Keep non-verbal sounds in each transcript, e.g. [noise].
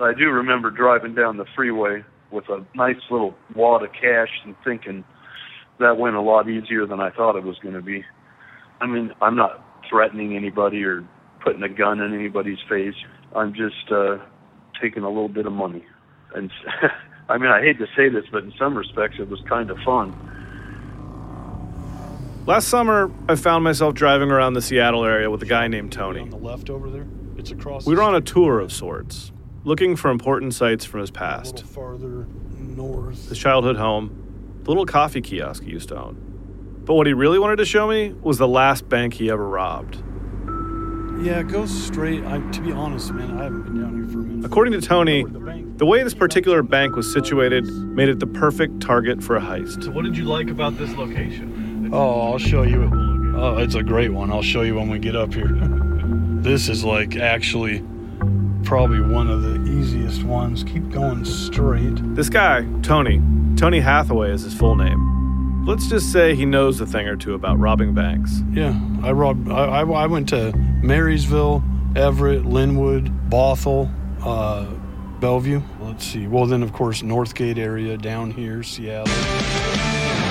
I do remember driving down the freeway with a nice little wad of cash and thinking that went a lot easier than I thought it was going to be. I mean, I'm not threatening anybody or putting a gun in anybody's face. I'm just uh, taking a little bit of money. And [laughs] I mean, I hate to say this, but in some respects, it was kind of fun. Last summer, I found myself driving around the Seattle area with a guy named Tony. On the left over there, it's across. We were on a tour of sorts, looking for important sites from his past. little farther north. his childhood home, the little coffee kiosk he used to own. But what he really wanted to show me was the last bank he ever robbed. Yeah, go straight. I, to be honest, man, I haven't been down here for a minute. According to Tony, The the way this particular bank was situated made it the perfect target for a heist. So, what did you like about this location? Oh, I'll show you. Oh, it's a great one. I'll show you when we get up here. [laughs] this is like actually probably one of the easiest ones. Keep going straight. This guy, Tony, Tony Hathaway is his full name. Let's just say he knows a thing or two about robbing banks. Yeah, I robbed. I, I, I went to Marysville, Everett, Lynnwood, Bothell, uh, Bellevue. Let's see. Well, then of course Northgate area down here, Seattle.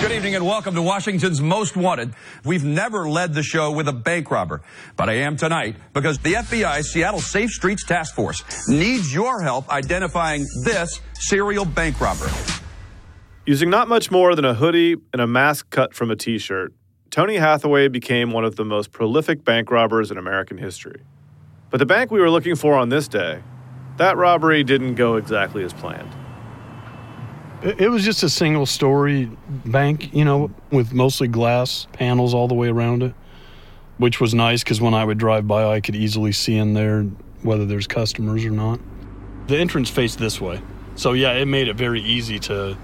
Good evening and welcome to Washington's Most Wanted. We've never led the show with a bank robber, but I am tonight because the FBI Seattle Safe Streets Task Force needs your help identifying this serial bank robber. Using not much more than a hoodie and a mask cut from a t shirt, Tony Hathaway became one of the most prolific bank robbers in American history. But the bank we were looking for on this day, that robbery didn't go exactly as planned. It, was just a single story bank, you know, with mostly glass panels all the way around it, which was nice because when I would drive by, I could easily see in there whether there's customers or not. The entrance faced this way. So, yeah, it made it very easy to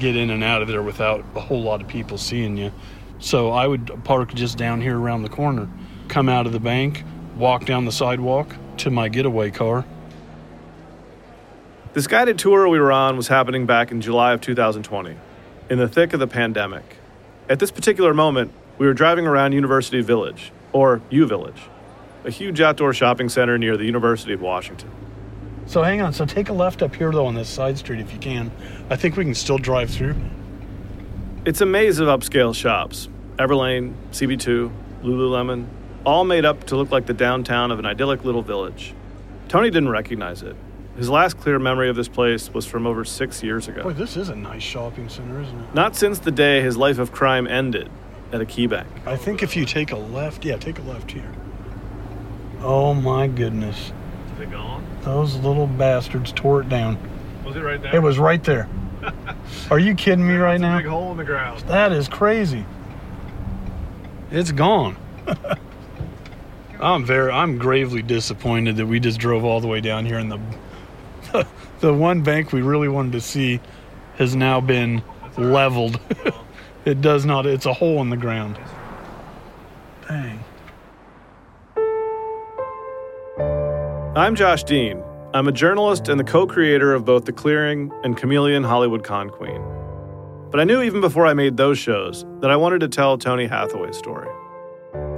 get in and out of there without a whole lot of people seeing you. So, I would park just down here around the corner, come out of the bank, walk down the sidewalk to my getaway car. This guided tour we were on was happening back in July of 2020, in the thick of the pandemic. At this particular moment, we were driving around University Village, or U Village, a huge outdoor shopping center near the University of Washington. So hang on. So take a left up here though on this side street if you can. I think we can still drive through. It's a maze of upscale shops Everlane, CB2, Lululemon, all made up to look like the downtown of an idyllic little village. Tony didn't recognize it. His last clear memory of this place was from over six years ago. Boy, this is a nice shopping center, isn't it? Not since the day his life of crime ended at a key bank. I think if you take a left, yeah, take a left here. Oh my goodness. Is it gone? Those little bastards tore it down. Was it right there? It was right there. [laughs] Are you kidding me right now? big hole in the ground. That is crazy. It's gone. [laughs] I'm very I'm gravely disappointed that we just drove all the way down here in the [laughs] the one bank we really wanted to see has now been leveled. [laughs] it does not it's a hole in the ground. Dang. I'm Josh Dean. I'm a journalist and the co creator of both The Clearing and Chameleon Hollywood Con Queen. But I knew even before I made those shows that I wanted to tell Tony Hathaway's story.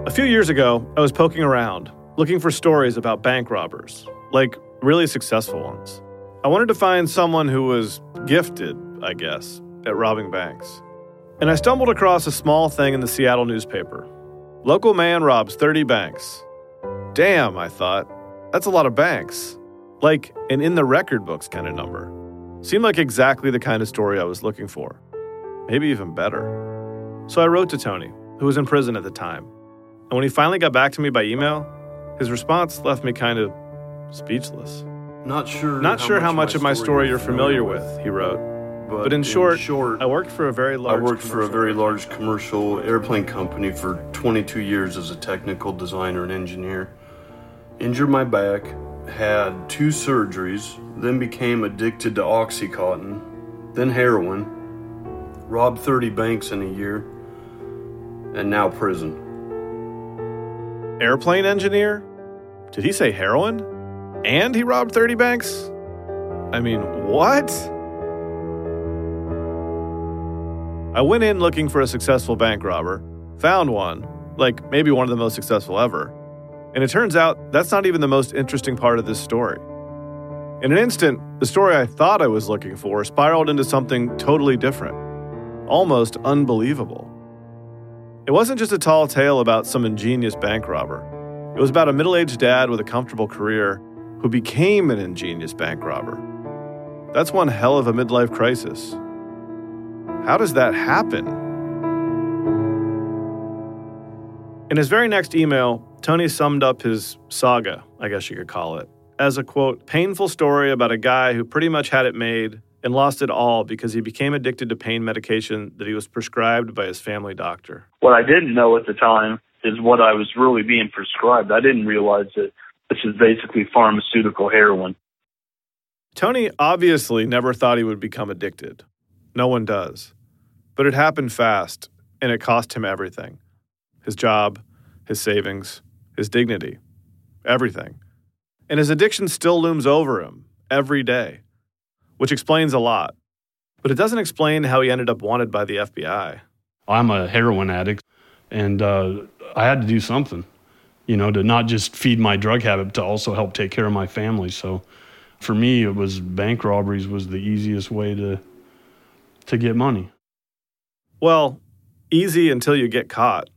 A few years ago, I was poking around, looking for stories about bank robbers, like really successful ones. I wanted to find someone who was gifted, I guess, at robbing banks. And I stumbled across a small thing in the Seattle newspaper. Local man robs 30 banks. Damn, I thought. That's a lot of banks. Like an in the record books kind of number. Seemed like exactly the kind of story I was looking for. Maybe even better. So I wrote to Tony, who was in prison at the time. And when he finally got back to me by email, his response left me kind of speechless. Not sure. Not sure how much of my story you're familiar with, he wrote. But in short, I worked for a very large. I worked for a very large commercial airplane company for 22 years as a technical designer and engineer. Injured my back, had two surgeries, then became addicted to Oxycontin, then heroin, robbed 30 banks in a year, and now prison. airplane engineer? Did he say heroin? And he robbed 30 banks? I mean, what? I went in looking for a successful bank robber, found one, like maybe one of the most successful ever. And it turns out that's not even the most interesting part of this story. In an instant, the story I thought I was looking for spiraled into something totally different, almost unbelievable. It wasn't just a tall tale about some ingenious bank robber. It was about a middle aged dad with a comfortable career who became an ingenious bank robber. That's one hell of a midlife crisis. How does that happen? In his very next email, Tony summed up his saga, I guess you could call it, as a quote, painful story about a guy who pretty much had it made and lost it all because he became addicted to pain medication that he was prescribed by his family doctor. What I didn't know at the time is what I was really being prescribed. I didn't realize that this is basically pharmaceutical heroin. Tony obviously never thought he would become addicted. No one does. But it happened fast, and it cost him everything his job, his savings, his dignity, everything. And his addiction still looms over him every day, which explains a lot. But it doesn't explain how he ended up wanted by the FBI. I'm a heroin addict, and uh, I had to do something, you know, to not just feed my drug habit, to also help take care of my family. So for me, it was bank robberies was the easiest way to to get money. Well, easy until you get caught.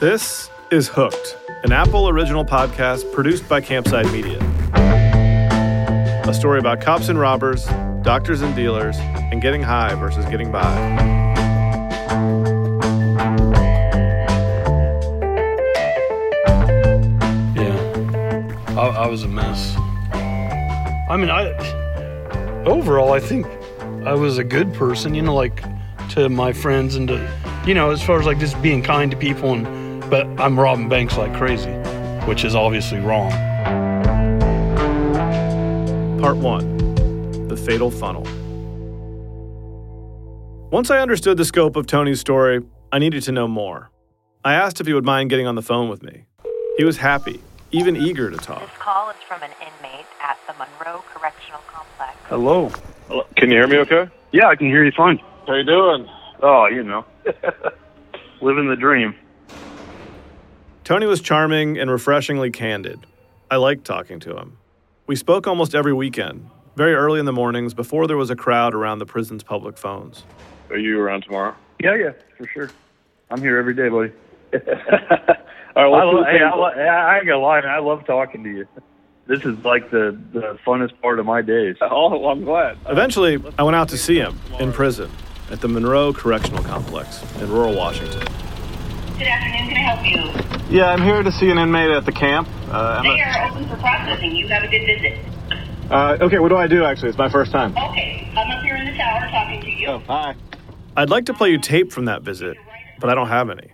This is Hooked, an Apple original podcast produced by Campside Media. A story about cops and robbers, doctors and dealers, and getting high versus getting by. I, I was a mess. I mean, I overall, I think I was a good person, you know, like to my friends and to, you know, as far as like just being kind to people. And but I'm robbing banks like crazy, which is obviously wrong. Part 1 The Fatal Funnel. Once I understood the scope of Tony's story, I needed to know more. I asked if he would mind getting on the phone with me. He was happy, even eager to talk. This call is from an inmate at the Monroe Correctional Complex. Hello. Can you hear me okay? Yeah, I can hear you fine. How you doing? Oh, you know, [laughs] living the dream. Tony was charming and refreshingly candid. I liked talking to him. We spoke almost every weekend, very early in the mornings before there was a crowd around the prison's public phones. Are you around tomorrow? Yeah, yeah, for sure. I'm here every day, buddy. [laughs] All right, I, love, hey, I, lo- I ain't gonna lie, man. I love talking to you. This is like the, the funnest part of my days. Oh, well, I'm glad. Eventually, I went out to see him in prison at the Monroe Correctional Complex in rural Washington. Good afternoon. Can I help you? Yeah, I'm here to see an inmate at the camp. Uh, They are open for processing. You have a good visit. uh, okay, what do I do actually? It's my first time. Okay. I'm up here in the tower talking to you. Oh, hi. I'd like to play you tape from that visit, but I don't have any.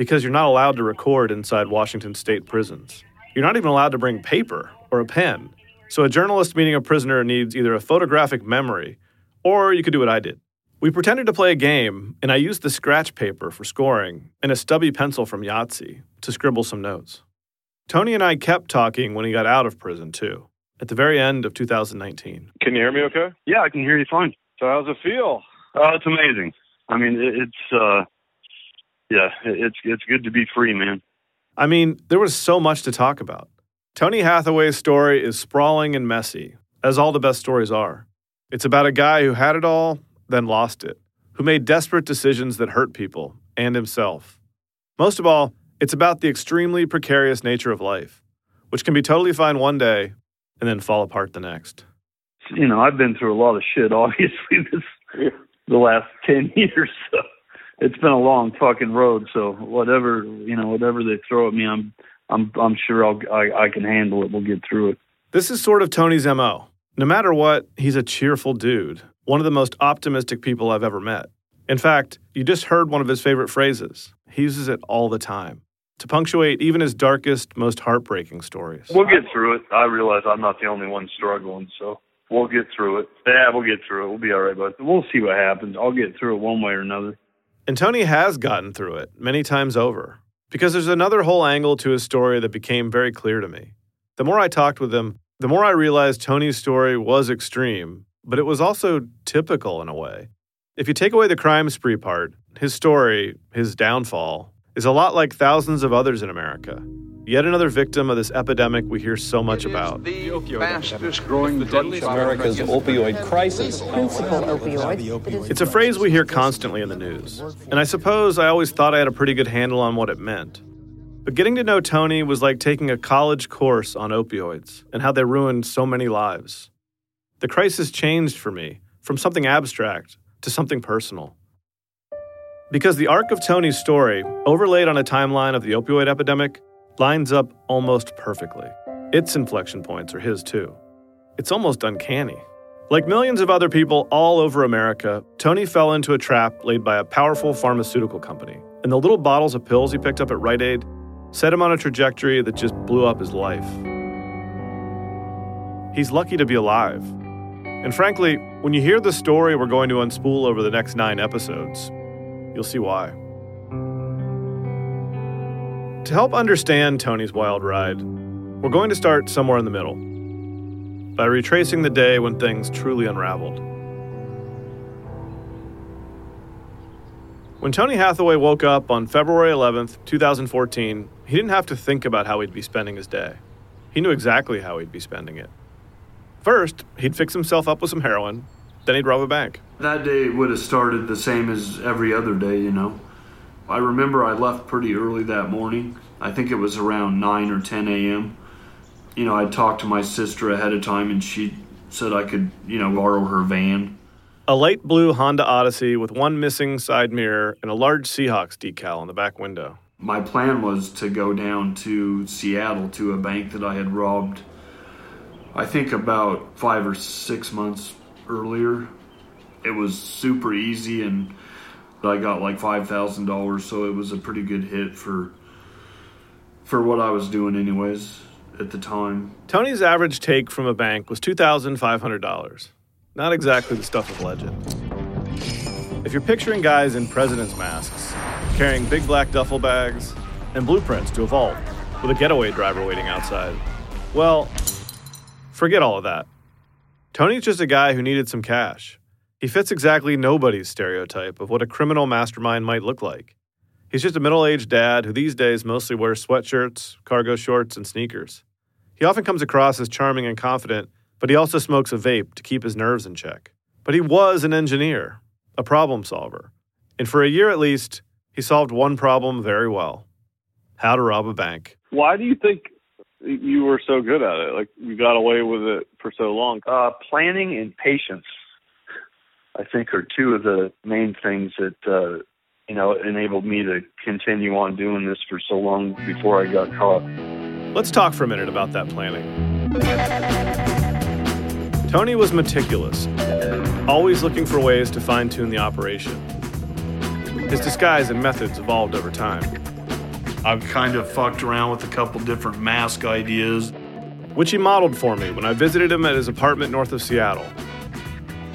Because you're not allowed to record inside Washington state prisons. You're not even allowed to bring paper or a pen. So a journalist meeting a prisoner needs either a photographic memory or you could do what I did. We pretended to play a game, and I used the scratch paper for scoring and a stubby pencil from Yahtzee to scribble some notes. Tony and I kept talking when he got out of prison, too, at the very end of 2019. Can you hear me okay? Yeah, I can hear you fine. So how's it feel? Oh, it's amazing. I mean, it's uh, yeah, it's it's good to be free, man. I mean, there was so much to talk about. Tony Hathaway's story is sprawling and messy, as all the best stories are. It's about a guy who had it all, then lost it, who made desperate decisions that hurt people and himself. Most of all, it's about the extremely precarious nature of life, which can be totally fine one day and then fall apart the next. You know, I've been through a lot of shit. [laughs] Obviously, this the last ten [laughs] years. So it's been a long fucking road. So whatever you know, whatever they throw at me, I'm I'm I'm sure I'll I, I can handle it. We'll get through it. This is sort of Tony's MO. No matter what, he's a cheerful dude, one of the most optimistic people I've ever met. In fact, you just heard one of his favorite phrases. He uses it all the time to punctuate even his darkest, most heartbreaking stories. We'll get through it. I realize I'm not the only one struggling, so we'll get through it. Yeah, we'll get through it. We'll be all right, but we'll see what happens. I'll get through it one way or another. And Tony has gotten through it many times over. Because there's another whole angle to his story that became very clear to me. The more I talked with him, the more I realized Tony's story was extreme, but it was also typical in a way. If you take away the crime spree part, his story, his downfall, is a lot like thousands of others in America Yet another victim of this epidemic we hear so much about. The fastest growing America's opioid crisis. Principal opioid. It's a phrase we hear constantly in the news, and I suppose I always thought I had a pretty good handle on what it meant. But getting to know Tony was like taking a college course on opioids and how they ruined so many lives. The crisis changed for me from something abstract to something personal. Because the arc of Tony's story, overlaid on a timeline of the opioid epidemic, lines up almost perfectly. Its inflection points are his too. It's almost uncanny. Like millions of other people all over America, Tony fell into a trap laid by a powerful pharmaceutical company, and the little bottles of pills he picked up at Rite Aid set him on a trajectory that just blew up his life. He's lucky to be alive. And frankly, when you hear the story we're going to unspool over the next nine episodes, you'll see why. To help understand Tony's wild ride, we're going to start somewhere in the middle by retracing the day when things truly unraveled. When Tony Hathaway woke up on February 11th, 2014, he didn't have to think about how he'd be spending his day. He knew exactly how he'd be spending it. First, he'd fix himself up with some heroin, then he'd rob a bank. That day would have started the same as every other day, you know. I remember I left pretty early that morning. I think it was around 9 or 10 a.m. You know, I talked to my sister ahead of time and she said I could, you know, borrow her van. A light blue Honda Odyssey with one missing side mirror and a large Seahawks decal on the back window. My plan was to go down to Seattle to a bank that I had robbed, I think about five or six months earlier. It was super easy and I got like five thousand dollars, so it was a pretty good hit for for what I was doing, anyways, at the time. Tony's average take from a bank was two thousand five hundred dollars. Not exactly the stuff of legend. If you're picturing guys in president's masks, carrying big black duffel bags, and blueprints to a vault with a getaway driver waiting outside, well, forget all of that. Tony's just a guy who needed some cash. He fits exactly nobody's stereotype of what a criminal mastermind might look like. He's just a middle aged dad who these days mostly wears sweatshirts, cargo shorts, and sneakers. He often comes across as charming and confident, but he also smokes a vape to keep his nerves in check. But he was an engineer, a problem solver. And for a year at least, he solved one problem very well how to rob a bank. Why do you think you were so good at it? Like you got away with it for so long? Uh, planning and patience. I think are two of the main things that uh, you know enabled me to continue on doing this for so long before I got caught. Let's talk for a minute about that planning. Tony was meticulous, always looking for ways to fine tune the operation. His disguise and methods evolved over time. I've kind of fucked around with a couple different mask ideas, which he modeled for me when I visited him at his apartment north of Seattle.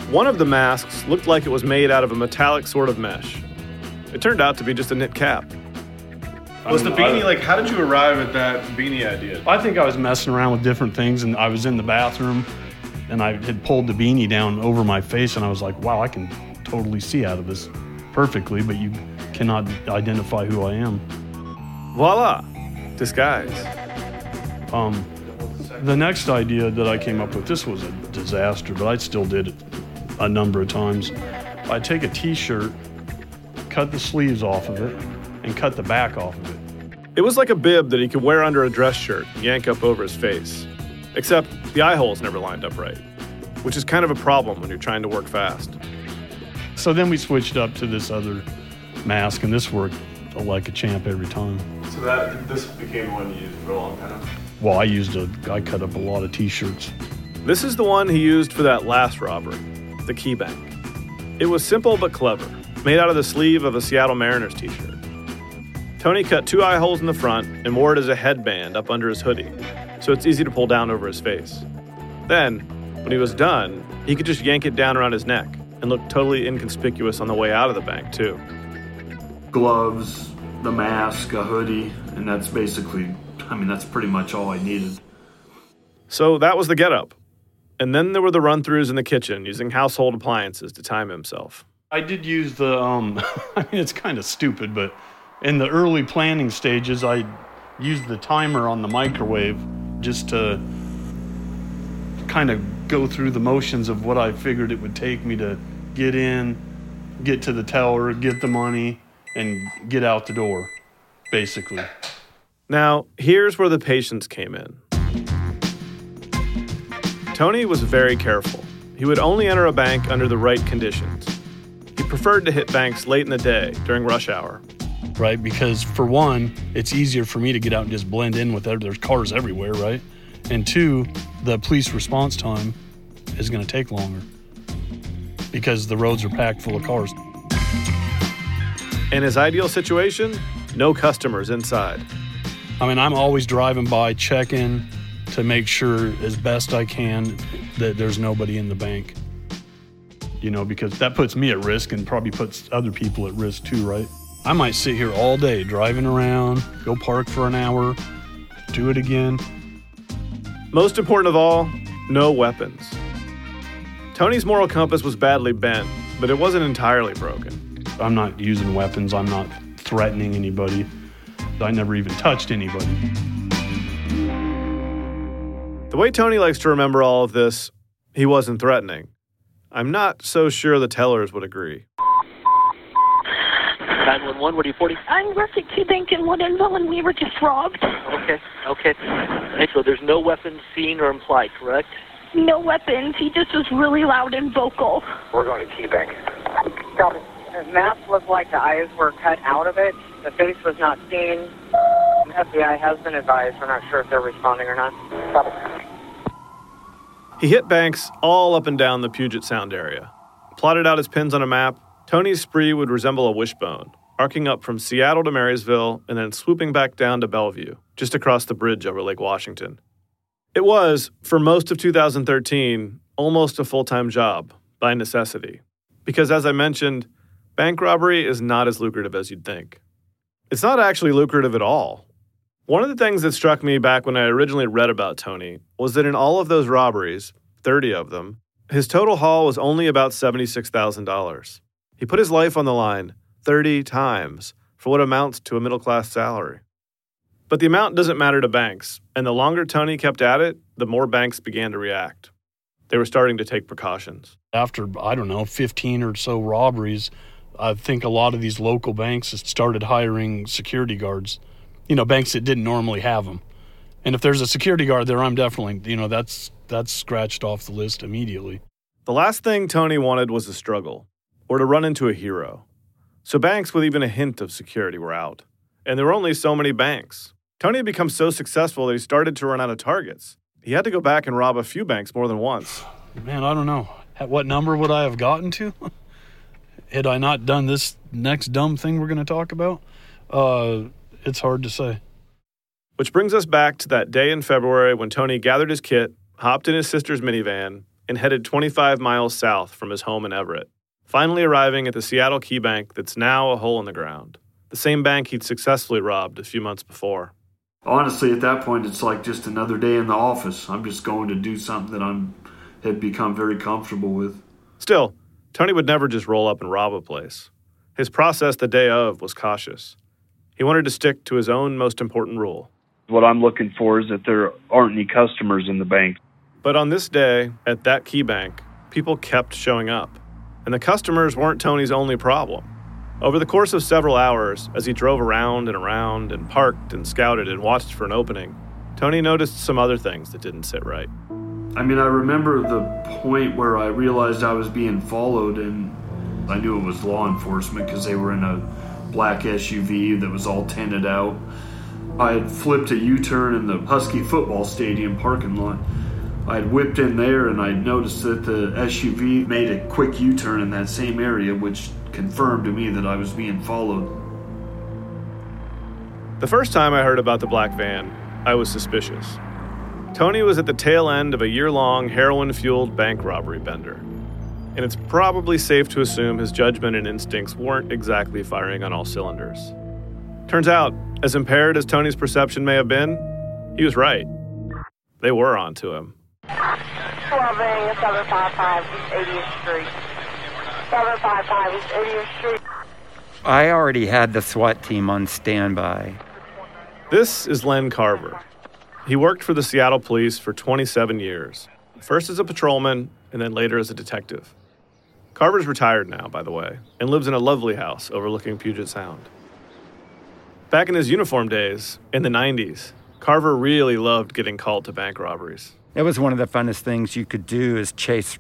One of the masks looked like it was made out of a metallic sort of mesh. It turned out to be just a knit cap. Was the beanie like? How did you arrive at that beanie idea? I think I was messing around with different things, and I was in the bathroom, and I had pulled the beanie down over my face, and I was like, "Wow, I can totally see out of this perfectly," but you cannot identify who I am. Voila, disguise. Um, the next idea that I came up with, this was a disaster, but I still did it a number of times. I'd take a T-shirt, cut the sleeves off of it, and cut the back off of it. It was like a bib that he could wear under a dress shirt and yank up over his face. Except the eye holes never lined up right, which is kind of a problem when you're trying to work fast. So then we switched up to this other mask, and this worked like a champ every time. So that this became one you used for a long time. Well, I used a, I cut up a lot of T-shirts. This is the one he used for that last robbery, the key bank. It was simple but clever, made out of the sleeve of a Seattle Mariners t-shirt. Tony cut two eye holes in the front and wore it as a headband up under his hoodie, so it's easy to pull down over his face. Then, when he was done, he could just yank it down around his neck and look totally inconspicuous on the way out of the bank, too. Gloves, the mask, a hoodie, and that's basically, I mean, that's pretty much all I needed. So that was the getup. And then there were the run throughs in the kitchen using household appliances to time himself. I did use the, um, [laughs] I mean, it's kind of stupid, but in the early planning stages, I used the timer on the microwave just to kind of go through the motions of what I figured it would take me to get in, get to the tower, get the money, and get out the door, basically. Now, here's where the patience came in. Tony was very careful. He would only enter a bank under the right conditions. He preferred to hit banks late in the day during rush hour. Right, because for one, it's easier for me to get out and just blend in with there's cars everywhere, right? And two, the police response time is going to take longer because the roads are packed full of cars. In his ideal situation, no customers inside. I mean, I'm always driving by, checking to make sure as best I can that there's nobody in the bank. You know, because that puts me at risk and probably puts other people at risk too, right? I might sit here all day driving around, go park for an hour, do it again. Most important of all, no weapons. Tony's moral compass was badly bent, but it wasn't entirely broken. I'm not using weapons, I'm not threatening anybody. I never even touched anybody. The way Tony likes to remember all of this, he wasn't threatening. I'm not so sure the tellers would agree. 911, what are you 40? I'm Rustic Two Bank in Woodinville, and we were just robbed. Okay, okay. Hey, so there's no weapons seen or implied, correct? No weapons. He just was really loud and vocal. We're going to Key Bank. Copy. The mask looked like the eyes were cut out of it. The face was not seen. The FBI has been advised. We're not sure if they're responding or not. Copy. He hit banks all up and down the Puget Sound area. Plotted out his pins on a map, Tony's spree would resemble a wishbone, arcing up from Seattle to Marysville and then swooping back down to Bellevue, just across the bridge over Lake Washington. It was, for most of 2013, almost a full time job, by necessity. Because as I mentioned, bank robbery is not as lucrative as you'd think. It's not actually lucrative at all. One of the things that struck me back when I originally read about Tony was that in all of those robberies, 30 of them, his total haul was only about $76,000. He put his life on the line 30 times for what amounts to a middle class salary. But the amount doesn't matter to banks, and the longer Tony kept at it, the more banks began to react. They were starting to take precautions. After, I don't know, 15 or so robberies, I think a lot of these local banks started hiring security guards you know, banks that didn't normally have them. And if there's a security guard there, I'm definitely, you know, that's that's scratched off the list immediately. The last thing Tony wanted was a struggle or to run into a hero. So banks with even a hint of security were out. And there were only so many banks. Tony had become so successful that he started to run out of targets. He had to go back and rob a few banks more than once. [sighs] Man, I don't know. At what number would I have gotten to? [laughs] Had I not done this next dumb thing we're going to talk about? Uh, it's hard to say. Which brings us back to that day in February when Tony gathered his kit, hopped in his sister's minivan, and headed 25 miles south from his home in Everett, finally arriving at the Seattle Key Bank that's now a hole in the ground, the same bank he'd successfully robbed a few months before. Honestly, at that point, it's like just another day in the office. I'm just going to do something that I'm had become very comfortable with. Still, Tony would never just roll up and rob a place. His process the day of was cautious. He wanted to stick to his own most important rule. What I'm looking for is that there aren't any customers in the bank. But on this day, at that key bank, people kept showing up. And the customers weren't Tony's only problem. Over the course of several hours, as he drove around and around and parked and scouted and watched for an opening, Tony noticed some other things that didn't sit right. I mean, I remember the point where I realized I was being followed, and I knew it was law enforcement because they were in a black SUV that was all tinted out. I had flipped a U turn in the Husky football stadium parking lot. I had whipped in there and I noticed that the SUV made a quick U turn in that same area, which confirmed to me that I was being followed. The first time I heard about the black van, I was suspicious. Tony was at the tail end of a year long heroin fueled bank robbery bender and it's probably safe to assume his judgment and instincts weren't exactly firing on all cylinders. Turns out, as impaired as Tony's perception may have been, he was right. They were onto him. 12A, 755 East 80th Street. 755 East 80th Street. I already had the SWAT team on standby. This is Len Carver. He worked for the Seattle police for 27 years, first as a patrolman and then later as a detective. Carver's retired now, by the way, and lives in a lovely house overlooking Puget Sound. Back in his uniform days, in the 90s, Carver really loved getting called to bank robberies. It was one of the funnest things you could do is chase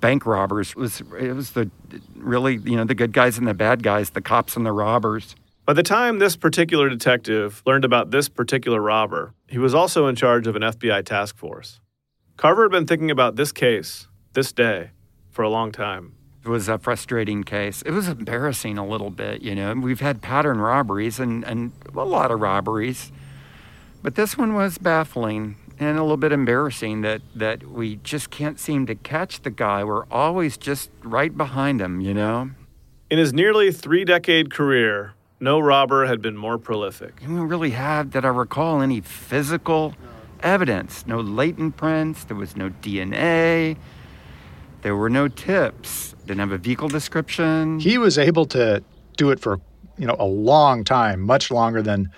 bank robbers. It was it was the really, you know, the good guys and the bad guys, the cops and the robbers. By the time this particular detective learned about this particular robber, he was also in charge of an FBI task force. Carver had been thinking about this case, this day, for a long time. Was a frustrating case. It was embarrassing a little bit, you know. We've had pattern robberies and, and a lot of robberies, but this one was baffling and a little bit embarrassing that, that we just can't seem to catch the guy. We're always just right behind him, you know. In his nearly three decade career, no robber had been more prolific. We really have, that I recall, any physical evidence. No latent prints, there was no DNA, there were no tips, didn't have a vehicle description. He was able to do it for, you know, a long time, much longer than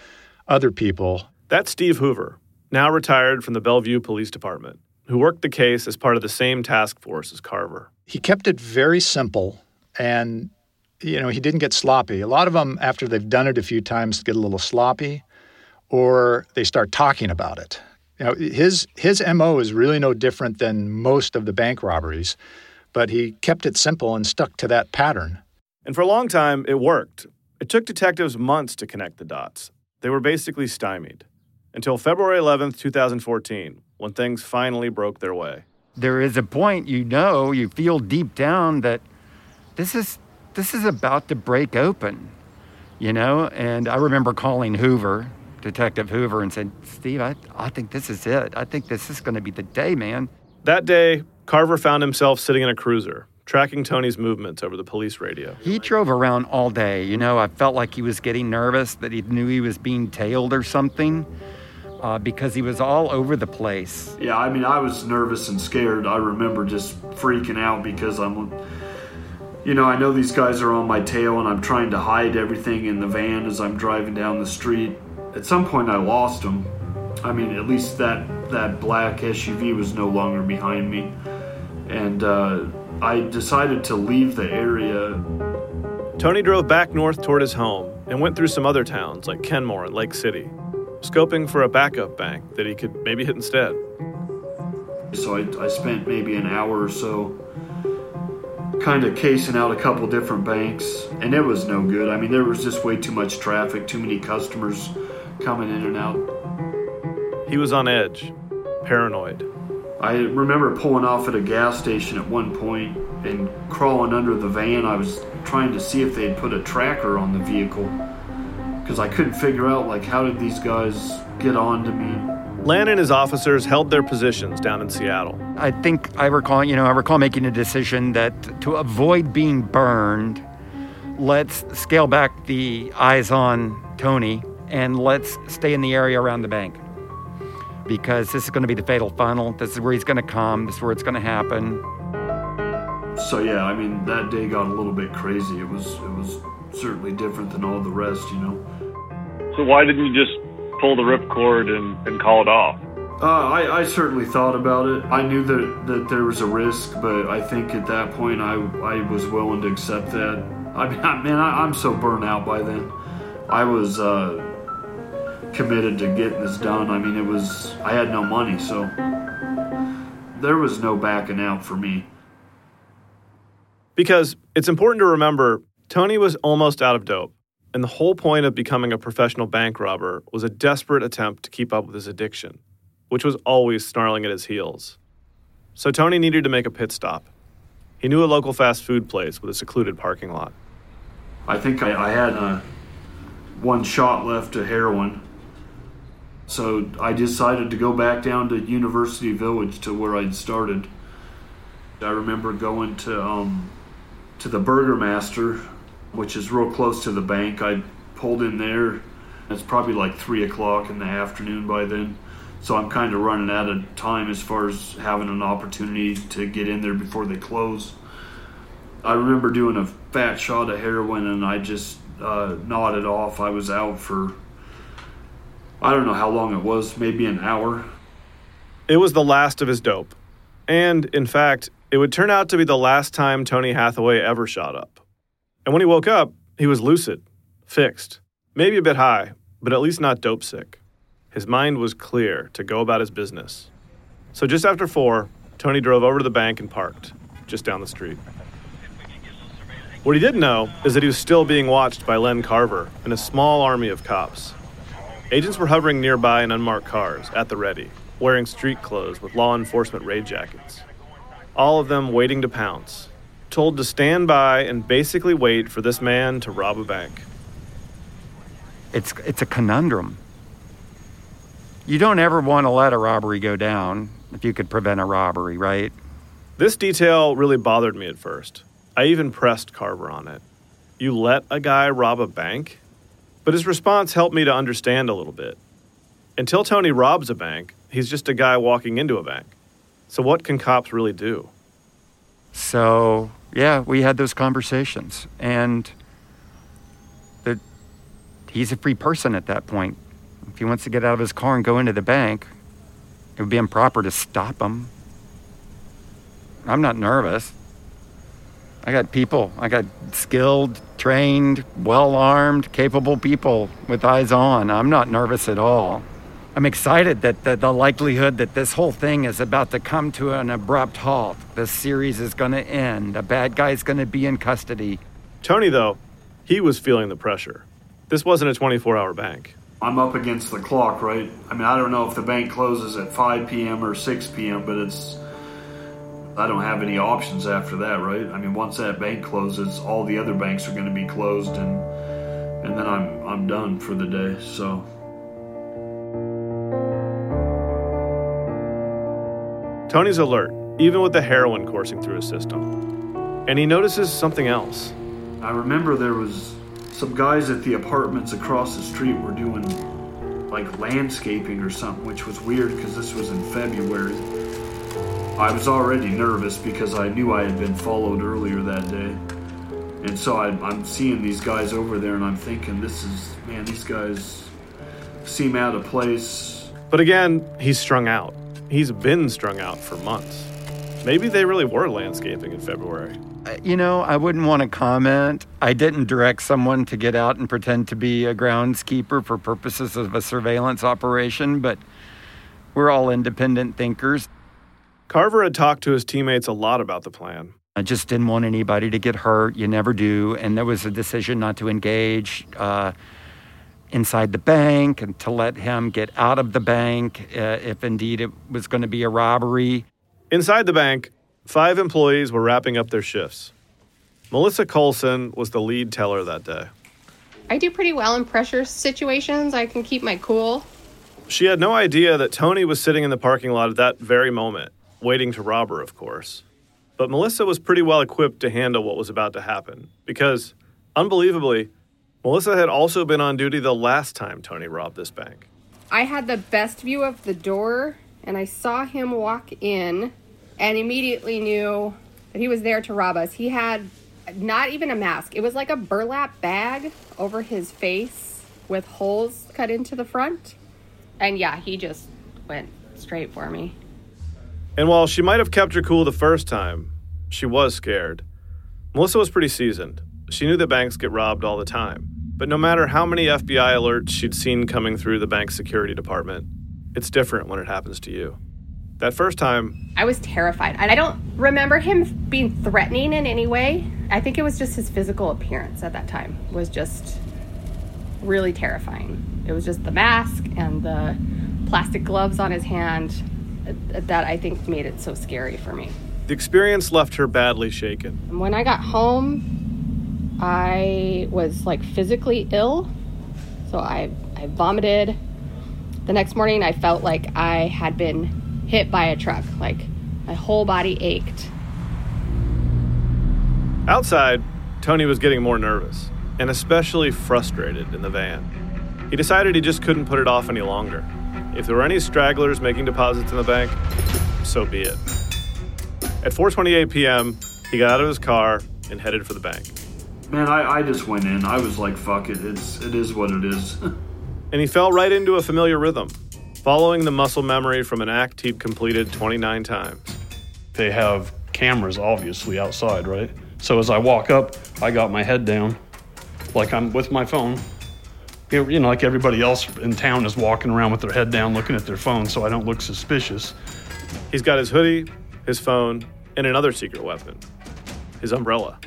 other people. That's Steve Hoover, now retired from the Bellevue Police Department, who worked the case as part of the same task force as Carver. He kept it very simple and you know, he didn't get sloppy. A lot of them, after they've done it a few times, get a little sloppy, or they start talking about it. You know, his his mo is really no different than most of the bank robberies, but he kept it simple and stuck to that pattern. And for a long time, it worked. It took detectives months to connect the dots. They were basically stymied until February 11th, 2014, when things finally broke their way. There is a point you know, you feel deep down that this is this is about to break open, you know? And I remember calling Hoover, Detective Hoover, and said, Steve, I, I think this is it. I think this is going to be the day, man. That day, Carver found himself sitting in a cruiser, tracking Tony's movements over the police radio. He drove around all day. You know, I felt like he was getting nervous, that he knew he was being tailed or something. Uh, because he was all over the place. Yeah, I mean, I was nervous and scared. I remember just freaking out because I'm you know, I know these guys are on my tail and I'm trying to hide everything in the van as I'm driving down the street. At some point, I lost them. I mean, at least that, that black SUV was no longer behind me. And uh, I decided to leave the area. Tony drove back north toward his home and went through some other towns like Kenmore and Lake City, scoping for a backup bank that he could maybe hit instead. So I, I spent maybe an hour or so kind of casing out a couple different banks, and it was no good. I mean, there was just way too much traffic, too many customers coming in and out. He was on edge, paranoid. I remember pulling off at a gas station at one point and crawling under the van. I was trying to see if they had put a tracker on the vehicle because I couldn't figure out like how did these guys get on to me Len and his officers held their positions down in Seattle. I think I recall, you know, I recall making a decision that to avoid being burned, let's scale back the eyes on Tony and let's stay in the area around the bank. Because this is going to be the fatal funnel. This is where he's going to come. This is where it's going to happen. So yeah, I mean that day got a little bit crazy. It was it was certainly different than all the rest, you know. So why didn't you just pull the ripcord and, and call it off? Uh, I, I certainly thought about it. I knew that, that there was a risk, but I think at that point I, I was willing to accept that. I mean, I, man, I, am so burnt out by then. I was uh, committed to getting this done. I mean, it was, I had no money, so there was no backing out for me. Because it's important to remember Tony was almost out of dope. And the whole point of becoming a professional bank robber was a desperate attempt to keep up with his addiction, which was always snarling at his heels. So Tony needed to make a pit stop. He knew a local fast food place with a secluded parking lot. I think I, I had uh, one shot left of heroin. So I decided to go back down to University Village to where I'd started. I remember going to um, to the Burgermaster which is real close to the bank. I pulled in there. It's probably like three o'clock in the afternoon by then. So I'm kind of running out of time as far as having an opportunity to get in there before they close. I remember doing a fat shot of heroin and I just uh, nodded off. I was out for I don't know how long it was, maybe an hour. It was the last of his dope. And, in fact, it would turn out to be the last time Tony Hathaway ever shot up. And when he woke up, he was lucid, fixed, maybe a bit high, but at least not dope sick. His mind was clear to go about his business. So just after four, Tony drove over to the bank and parked, just down the street. What he didn't know is that he was still being watched by Len Carver and a small army of cops. Agents were hovering nearby in unmarked cars, at the ready, wearing street clothes with law enforcement raid jackets. All of them waiting to pounce, told to stand by and basically wait for this man to rob a bank. It's, it's a conundrum. You don't ever want to let a robbery go down if you could prevent a robbery, right? This detail really bothered me at first. I even pressed Carver on it. You let a guy rob a bank? But his response helped me to understand a little bit. Until Tony robs a bank, he's just a guy walking into a bank. So, what can cops really do? So, yeah, we had those conversations. And the, he's a free person at that point. If he wants to get out of his car and go into the bank, it would be improper to stop him. I'm not nervous. I got people. I got skilled, trained, well armed, capable people with eyes on. I'm not nervous at all. I'm excited that the, the, likelihood that this whole thing is about to come to an abrupt halt. This series is going to end. The bad guy's going to be in custody. Tony, though, he was feeling the pressure. This wasn't a 24 hour bank. I'm up against the clock, right? I mean, I don't know if the bank closes at 5 p.m. or 6 p.m., but it's I don't have any options after that, right? I mean, once that bank closes, all the other banks are going to be closed, and and then I'm I'm done for the day. So. Tony's alert, even with the heroin coursing through his system, and he notices something else. I remember there was some guys at the apartments across the street were doing like landscaping or something, which was weird because this was in February. I was already nervous because I knew I had been followed earlier that day. And so I, am seeing these guys over there and I'm thinking, this is, man, these guys seem out of place. But again, he's strung out. He's been strung out for months. Maybe they really were landscaping in February. Uh, you know, I wouldn't want to comment. I didn't direct someone to get out and pretend to be a groundskeeper for purposes of a surveillance operation, but we're all independent thinkers. Carver had talked to his teammates a lot about the plan. I just didn't want anybody to get hurt. You never do. And there was a decision not to engage uh, inside the bank and to let him get out of the bank uh, if indeed it was going to be a robbery. Inside the bank, five employees were wrapping up their shifts. Melissa Colson was the lead teller that day. I do pretty well in pressure situations. I can keep my cool. She had no idea that Tony was sitting in the parking lot at that very moment waiting to rob her, of course. But Melissa was pretty well equipped to handle what was about to happen because, unbelievably, Melissa had also been on duty the last time Tony robbed this bank. I had the best view of the door and I saw him walk in and immediately knew that he was there to rob us. He had not even a mask, it was like a burlap bag over his face with holes cut into the front. And yeah, he just went straight for me. And while she might have kept her cool the first time, she was scared. Melissa was pretty seasoned. She knew that banks get robbed all the time. But no matter how many FBI alerts she'd seen coming through the bank's security department, it's different when it happens to you. That first time, I was terrified. I don't remember him being threatening in any way. I think it was just his physical appearance at that time was just really terrifying. It was just the mask and the plastic gloves on his hand that I think made it so scary for me. The experience left her badly shaken. When I got home, I was like physically ill. So I, I vomited. The next morning, I felt like I had been hit by a truck. Like my whole body ached. Outside, Tony was getting more nervous and especially frustrated in the van. He decided he just couldn't put it off any longer. If there were any stragglers making deposits in the bank, so be it. At 4:28 p.m., he got out of his car and headed for the bank. Man, I, I just went in. I was like, "Fuck it. It's it is what it is." [laughs] and he fell right into a familiar rhythm, following the muscle memory from an act he'd completed 29 times. They have cameras, obviously, outside, right? So as I walk up, I got my head down, like I'm with my phone. You know, like everybody else in town is walking around with their head down looking at their phone, so I don't look suspicious. He's got his hoodie, his phone, and another secret weapon his umbrella.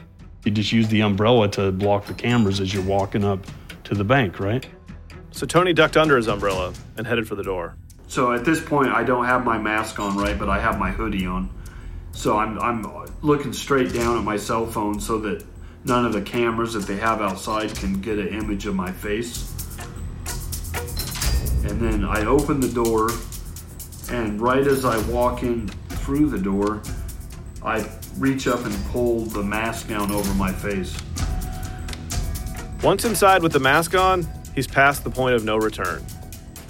You just use the umbrella to block the cameras as you're walking up to the bank, right? So Tony ducked under his umbrella and headed for the door. So at this point, I don't have my mask on, right? But I have my hoodie on. So I'm, I'm looking straight down at my cell phone so that none of the cameras that they have outside can get an image of my face. And then I open the door, and right as I walk in through the door, I reach up and pull the mask down over my face. Once inside with the mask on, he's past the point of no return.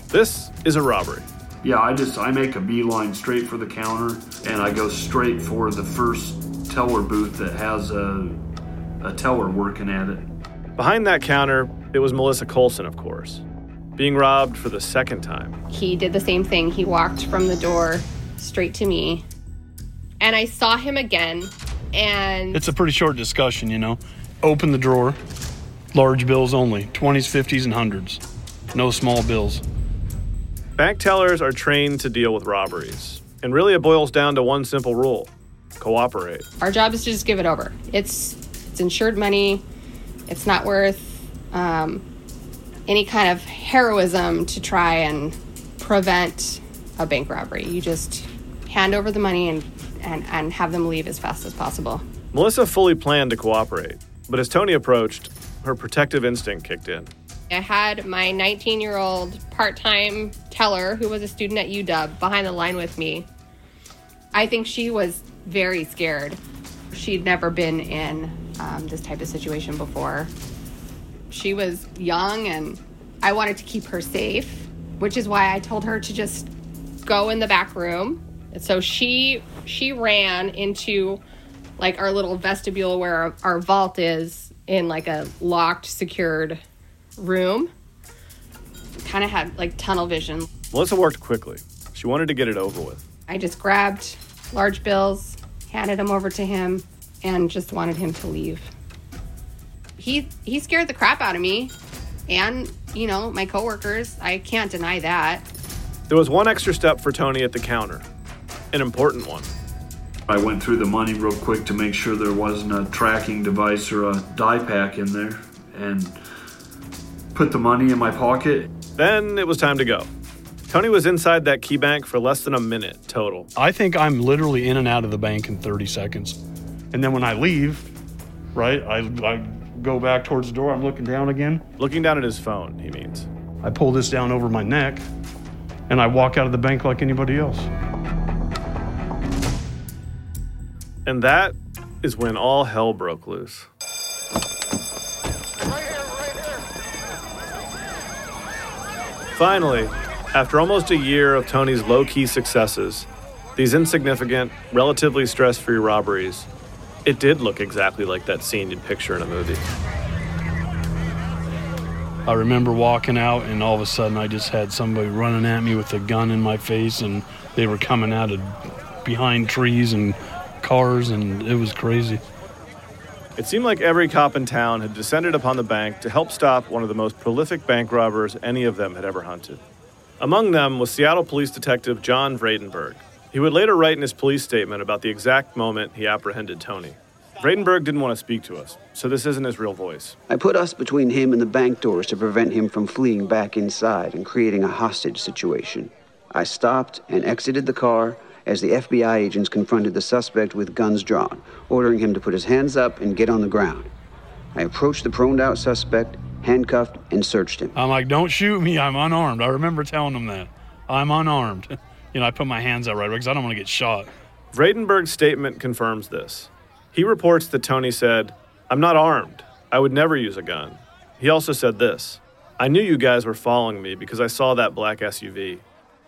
This is a robbery. Yeah, I just I make a beeline straight for the counter and I go straight for the first teller booth that has a a teller working at it. Behind that counter, it was Melissa Colson, of course, being robbed for the second time. He did the same thing. He walked from the door straight to me. And I saw him again and It's a pretty short discussion, you know. Open the drawer, large bills only 20s, 50s, and 100s. No small bills. Bank tellers are trained to deal with robberies. And really, it boils down to one simple rule cooperate. our job is to just give it over. It's it's insured money. It's not worth um, any kind of heroism to try and prevent a bank robbery. You just hand over the money and, and, and have them leave as fast as possible. Melissa fully planned to cooperate, but as Tony approached, her protective instinct kicked in. I had my 19 year old part time teller who was a student at UW behind the line with me. I think she was very scared. She'd never been in um, this type of situation before. She was young and I wanted to keep her safe, which is why I told her to just go in the back room. And so she she ran into like our little vestibule where our, our vault is in like a locked, secured room. Kind of had like tunnel vision. Melissa worked quickly. She wanted to get it over with. I just grabbed large bills, handed them over to him, and just wanted him to leave. He he scared the crap out of me, and you know my coworkers. I can't deny that. There was one extra step for Tony at the counter, an important one. I went through the money real quick to make sure there wasn't a tracking device or a die pack in there and put the money in my pocket. Then it was time to go. Tony was inside that key bank for less than a minute total. I think I'm literally in and out of the bank in 30 seconds. And then when I leave, right, I, I go back towards the door. I'm looking down again. Looking down at his phone, he means. I pull this down over my neck and I walk out of the bank like anybody else. And that is when all hell broke loose. Finally, after almost a year of Tony's low key successes, these insignificant, relatively stress free robberies, it did look exactly like that scene you'd picture in a movie. I remember walking out, and all of a sudden, I just had somebody running at me with a gun in my face, and they were coming out of behind trees and cars, and it was crazy. It seemed like every cop in town had descended upon the bank to help stop one of the most prolific bank robbers any of them had ever hunted. Among them was Seattle Police Detective John Vradenberg. He would later write in his police statement about the exact moment he apprehended Tony. Vradenberg didn't want to speak to us, so this isn't his real voice. I put us between him and the bank doors to prevent him from fleeing back inside and creating a hostage situation. I stopped and exited the car as the FBI agents confronted the suspect with guns drawn, ordering him to put his hands up and get on the ground. I approached the proned out suspect, handcuffed, and searched him. I'm like, don't shoot me. I'm unarmed. I remember telling them that. I'm unarmed. [laughs] You know, I put my hands out right away because I don't want to get shot. Vradenberg's statement confirms this. He reports that Tony said, I'm not armed. I would never use a gun. He also said this I knew you guys were following me because I saw that black SUV.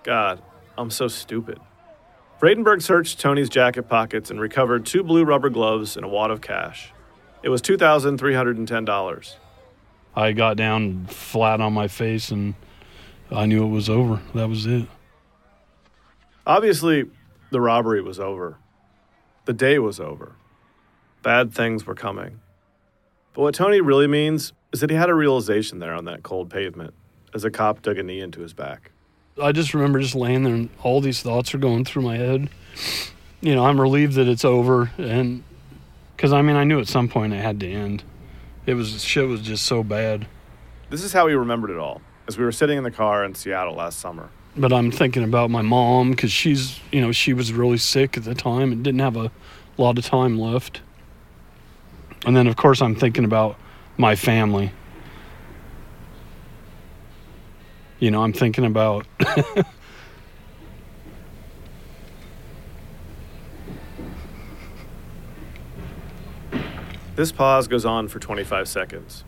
God, I'm so stupid. Vradenberg searched Tony's jacket pockets and recovered two blue rubber gloves and a wad of cash. It was $2,310. I got down flat on my face and I knew it was over. That was it. Obviously, the robbery was over. The day was over. Bad things were coming. But what Tony really means is that he had a realization there on that cold pavement as a cop dug a knee into his back. I just remember just laying there and all these thoughts are going through my head. You know, I'm relieved that it's over and because I mean, I knew at some point it had to end. It was shit was just so bad. This is how he remembered it all as we were sitting in the car in Seattle last summer. But I'm thinking about my mom because she's, you know, she was really sick at the time and didn't have a lot of time left. And then, of course, I'm thinking about my family. You know, I'm thinking about. [laughs] this pause goes on for 25 seconds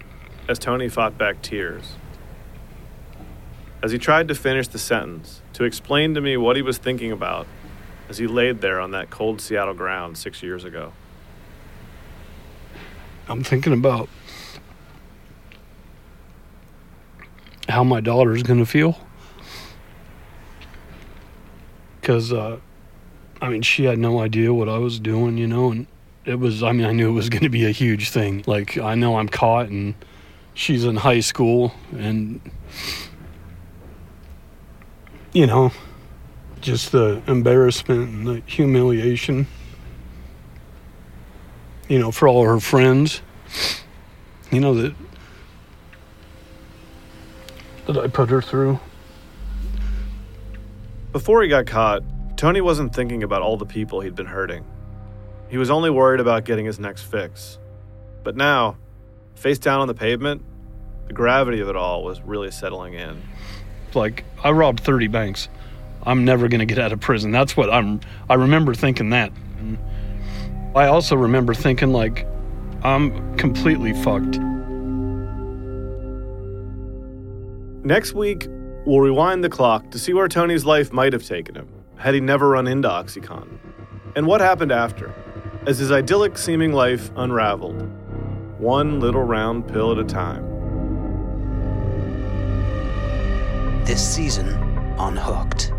as Tony fought back tears. As he tried to finish the sentence, to explain to me what he was thinking about as he laid there on that cold Seattle ground six years ago. I'm thinking about how my daughter's going to feel. Because, uh, I mean, she had no idea what I was doing, you know, and it was, I mean, I knew it was going to be a huge thing. Like, I know I'm caught and she's in high school and, you know, just the embarrassment and the humiliation you know, for all her friends, you know, that that I put her through. Before he got caught, Tony wasn't thinking about all the people he'd been hurting. He was only worried about getting his next fix. But now, face down on the pavement, the gravity of it all was really settling in. Like, I robbed 30 banks. I'm never going to get out of prison. That's what I'm I remember thinking that. And I also remember thinking, like, I'm completely fucked. Next week, we'll rewind the clock to see where Tony's life might have taken him had he never run into Oxycontin, and what happened after, as his idyllic seeming life unraveled, one little round pill at a time. This season on Hooked.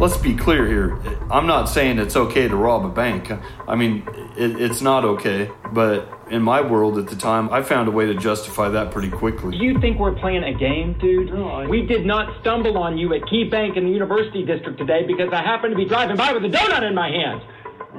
Let's be clear here. I'm not saying it's okay to rob a bank. I mean, it, it's not okay. But in my world at the time, I found a way to justify that pretty quickly. Do you think we're playing a game, dude? No, I- We did not stumble on you at Key Bank in the University District today because I happened to be driving by with a donut in my hand.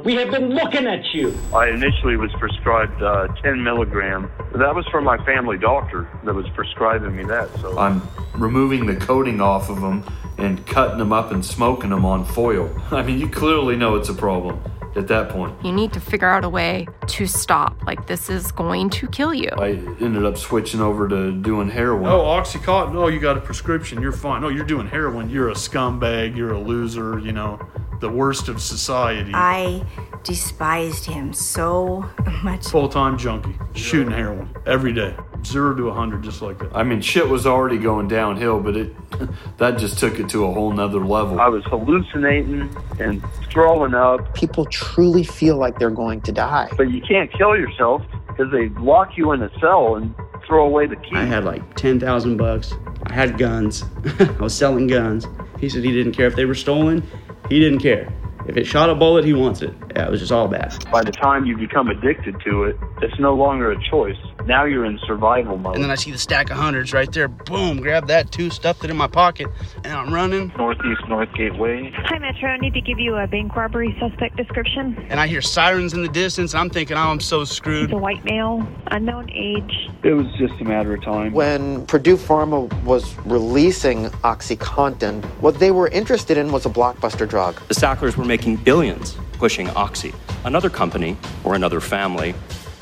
We have been looking at you. I initially was prescribed uh, 10 milligram. That was from my family doctor that was prescribing me that. So I'm removing the coating off of them and cutting them up and smoking them on foil. [laughs] I mean, you clearly know it's a problem at that point. You need to figure out a way to stop. Like, this is going to kill you. I ended up switching over to doing heroin. Oh, Oxycontin. Oh, you got a prescription. You're fine. Oh, you're doing heroin. You're a scumbag. You're a loser. You know, the worst of society. I despised him so much. Full time junkie. Shooting heroin every day. Zero to a 100, just like that. I mean, shit was already going downhill, but it [laughs] that just took it to a whole nother level. I was hallucinating and throwing up. People truly feel like they're going to die. But you can't kill yourself because they lock you in a cell and throw away the key. I had like 10,000 bucks. I had guns. [laughs] I was selling guns. He said he didn't care if they were stolen. He didn't care. If it shot a bullet, he wants it. Yeah, it was just all bad. By the time you become addicted to it, it's no longer a choice. Now you're in survival mode. And then I see the stack of hundreds right there. Boom, grab that too, stuffed it in my pocket, and I'm running. Northeast Northgate Way. Hi, Metro. I need to give you a bank robbery suspect description. And I hear sirens in the distance, and I'm thinking, oh, I'm so screwed. He's a white male, unknown age. It was just a matter of time. When Purdue Pharma was releasing OxyContin, what they were interested in was a blockbuster drug. The Sacklers were making billions pushing Oxy. Another company or another family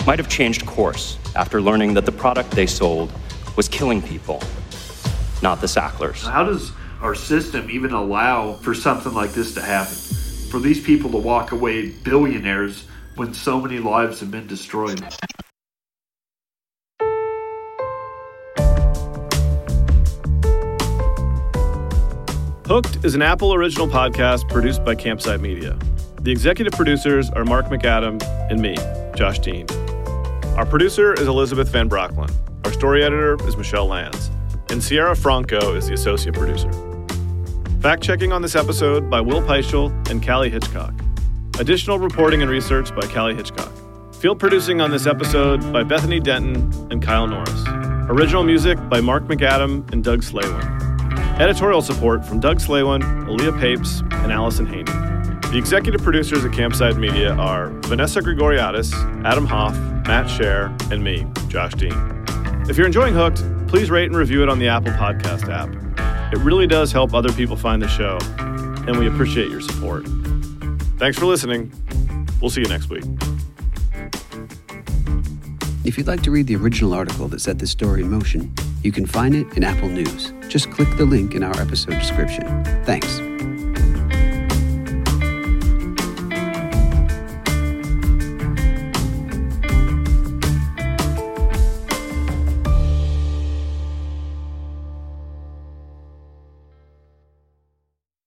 might have changed course after learning that the product they sold was killing people, not the Sacklers. How does our system even allow for something like this to happen? For these people to walk away billionaires when so many lives have been destroyed? Hooked is an Apple original podcast produced by Campside Media. The executive producers are Mark McAdam and me, Josh Dean. Our producer is Elizabeth Van Brocklin. Our story editor is Michelle Lands. and Sierra Franco is the associate producer. Fact checking on this episode by Will Peischel and Callie Hitchcock. Additional reporting and research by Callie Hitchcock. Field producing on this episode by Bethany Denton and Kyle Norris. Original music by Mark McAdam and Doug Slaywin. Editorial support from Doug Slaywin, Aaliyah Papes, and Allison Haney. The executive producers at Campside Media are Vanessa Grigoriadis, Adam Hoff, Matt Shaer, and me, Josh Dean. If you're enjoying Hooked, please rate and review it on the Apple Podcast app. It really does help other people find the show, and we appreciate your support. Thanks for listening. We'll see you next week. If you'd like to read the original article that set this story in motion, you can find it in Apple News. Just click the link in our episode description. Thanks.